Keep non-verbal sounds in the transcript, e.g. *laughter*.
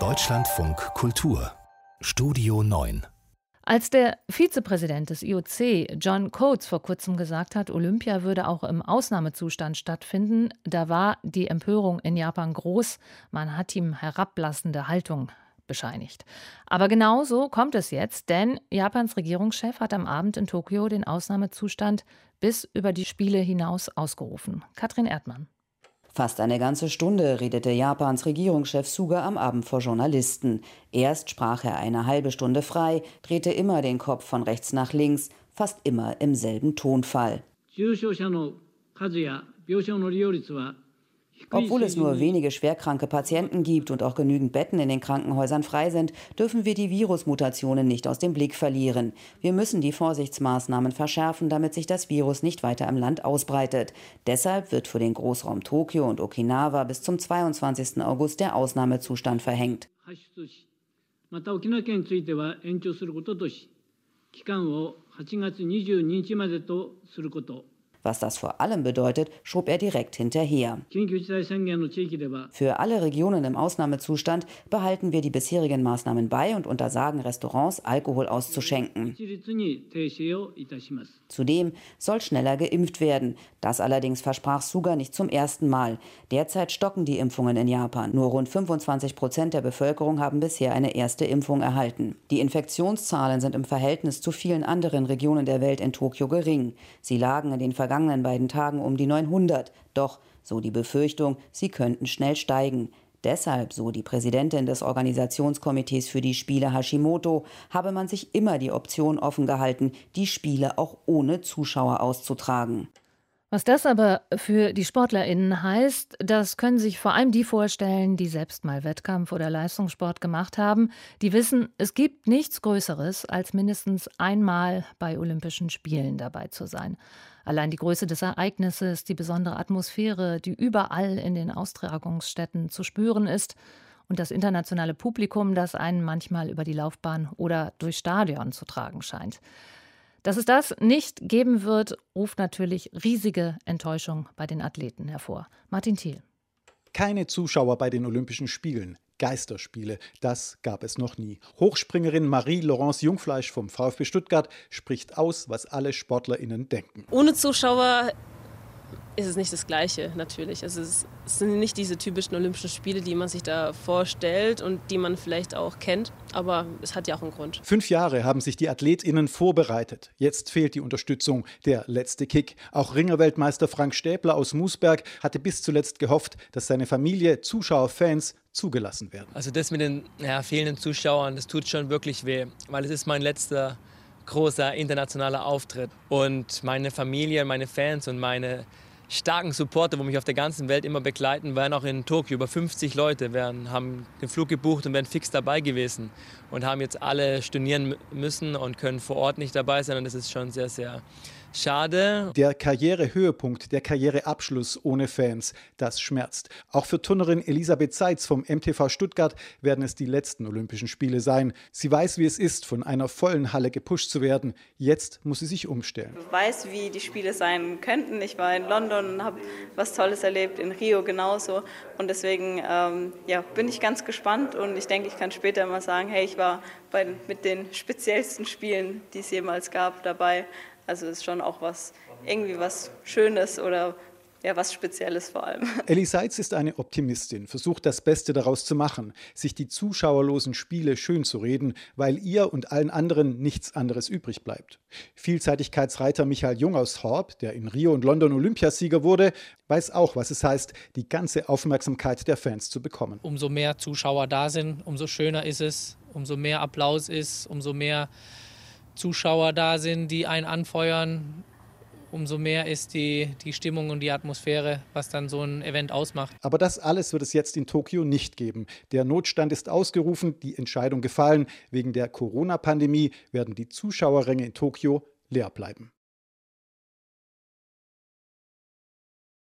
Deutschlandfunk Kultur Studio 9 als der Vizepräsident des IOC, John Coates, vor kurzem gesagt hat, Olympia würde auch im Ausnahmezustand stattfinden, da war die Empörung in Japan groß. Man hat ihm herablassende Haltung bescheinigt. Aber genau so kommt es jetzt, denn Japans Regierungschef hat am Abend in Tokio den Ausnahmezustand bis über die Spiele hinaus ausgerufen. Katrin Erdmann. Fast eine ganze Stunde redete Japans Regierungschef Suga am Abend vor Journalisten. Erst sprach er eine halbe Stunde frei, drehte immer den Kopf von rechts nach links, fast immer im selben Tonfall. Obwohl es nur wenige schwerkranke Patienten gibt und auch genügend Betten in den Krankenhäusern frei sind, dürfen wir die Virusmutationen nicht aus dem Blick verlieren. Wir müssen die Vorsichtsmaßnahmen verschärfen, damit sich das Virus nicht weiter im Land ausbreitet. Deshalb wird für den Großraum Tokio und Okinawa bis zum 22. August der Ausnahmezustand verhängt. Was das vor allem bedeutet, schob er direkt hinterher. Für alle Regionen im Ausnahmezustand behalten wir die bisherigen Maßnahmen bei und untersagen Restaurants, Alkohol auszuschenken. Zudem soll schneller geimpft werden. Das allerdings versprach Suga nicht zum ersten Mal. Derzeit stocken die Impfungen in Japan. Nur rund 25 Prozent der Bevölkerung haben bisher eine erste Impfung erhalten. Die Infektionszahlen sind im Verhältnis zu vielen anderen Regionen der Welt in Tokio gering. Sie lagen in den vergangenen vergangenen beiden Tagen um die 900. Doch, so die Befürchtung, sie könnten schnell steigen. Deshalb, so die Präsidentin des Organisationskomitees für die Spiele Hashimoto, habe man sich immer die Option offen gehalten, die Spiele auch ohne Zuschauer auszutragen. Was das aber für die SportlerInnen heißt, das können sich vor allem die vorstellen, die selbst mal Wettkampf oder Leistungssport gemacht haben. Die wissen, es gibt nichts Größeres, als mindestens einmal bei Olympischen Spielen dabei zu sein. Allein die Größe des Ereignisses, die besondere Atmosphäre, die überall in den Austragungsstätten zu spüren ist und das internationale Publikum, das einen manchmal über die Laufbahn oder durch Stadion zu tragen scheint. Dass es das nicht geben wird, ruft natürlich riesige Enttäuschung bei den Athleten hervor. Martin Thiel. Keine Zuschauer bei den Olympischen Spielen. Geisterspiele, das gab es noch nie. Hochspringerin Marie-Laurence Jungfleisch vom VfB Stuttgart spricht aus, was alle SportlerInnen denken. Ohne Zuschauer ist es nicht das Gleiche natürlich. Also es sind nicht diese typischen Olympischen Spiele, die man sich da vorstellt und die man vielleicht auch kennt. Aber es hat ja auch einen Grund. Fünf Jahre haben sich die AthletInnen vorbereitet. Jetzt fehlt die Unterstützung, der letzte Kick. Auch Ringerweltmeister Frank Stäbler aus Moosberg hatte bis zuletzt gehofft, dass seine Familie, Zuschauer, Fans zugelassen werden. Also das mit den ja, fehlenden Zuschauern, das tut schon wirklich weh, weil es ist mein letzter großer internationaler Auftritt. Und meine Familie, meine Fans und meine starken Supporter, wo mich auf der ganzen Welt immer begleiten, waren auch in Tokio. Über 50 Leute werden, haben den Flug gebucht und wären fix dabei gewesen und haben jetzt alle stornieren müssen und können vor Ort nicht dabei sein. Und das ist schon sehr, sehr Schade. Der Karrierehöhepunkt, der Karriereabschluss ohne Fans, das schmerzt. Auch für Turnerin Elisabeth Seitz vom MTV Stuttgart werden es die letzten Olympischen Spiele sein. Sie weiß, wie es ist, von einer vollen Halle gepusht zu werden. Jetzt muss sie sich umstellen. Ich weiß, wie die Spiele sein könnten. Ich war in London und habe was Tolles erlebt, in Rio genauso. Und deswegen ähm, ja, bin ich ganz gespannt und ich denke, ich kann später mal sagen, hey, ich war bei, mit den speziellsten Spielen, die es jemals gab, dabei. Also ist schon auch was, irgendwie was Schönes oder ja, was Spezielles vor allem. *laughs* Ellie Seitz ist eine Optimistin, versucht das Beste daraus zu machen, sich die zuschauerlosen Spiele schön zu reden, weil ihr und allen anderen nichts anderes übrig bleibt. Vielseitigkeitsreiter Michael Jung aus Horb, der in Rio und London Olympiasieger wurde, weiß auch, was es heißt, die ganze Aufmerksamkeit der Fans zu bekommen. Umso mehr Zuschauer da sind, umso schöner ist es, umso mehr Applaus ist, umso mehr Zuschauer da sind, die einen anfeuern, umso mehr ist die, die Stimmung und die Atmosphäre, was dann so ein Event ausmacht. Aber das alles wird es jetzt in Tokio nicht geben. Der Notstand ist ausgerufen, die Entscheidung gefallen. Wegen der Corona-Pandemie werden die Zuschauerränge in Tokio leer bleiben.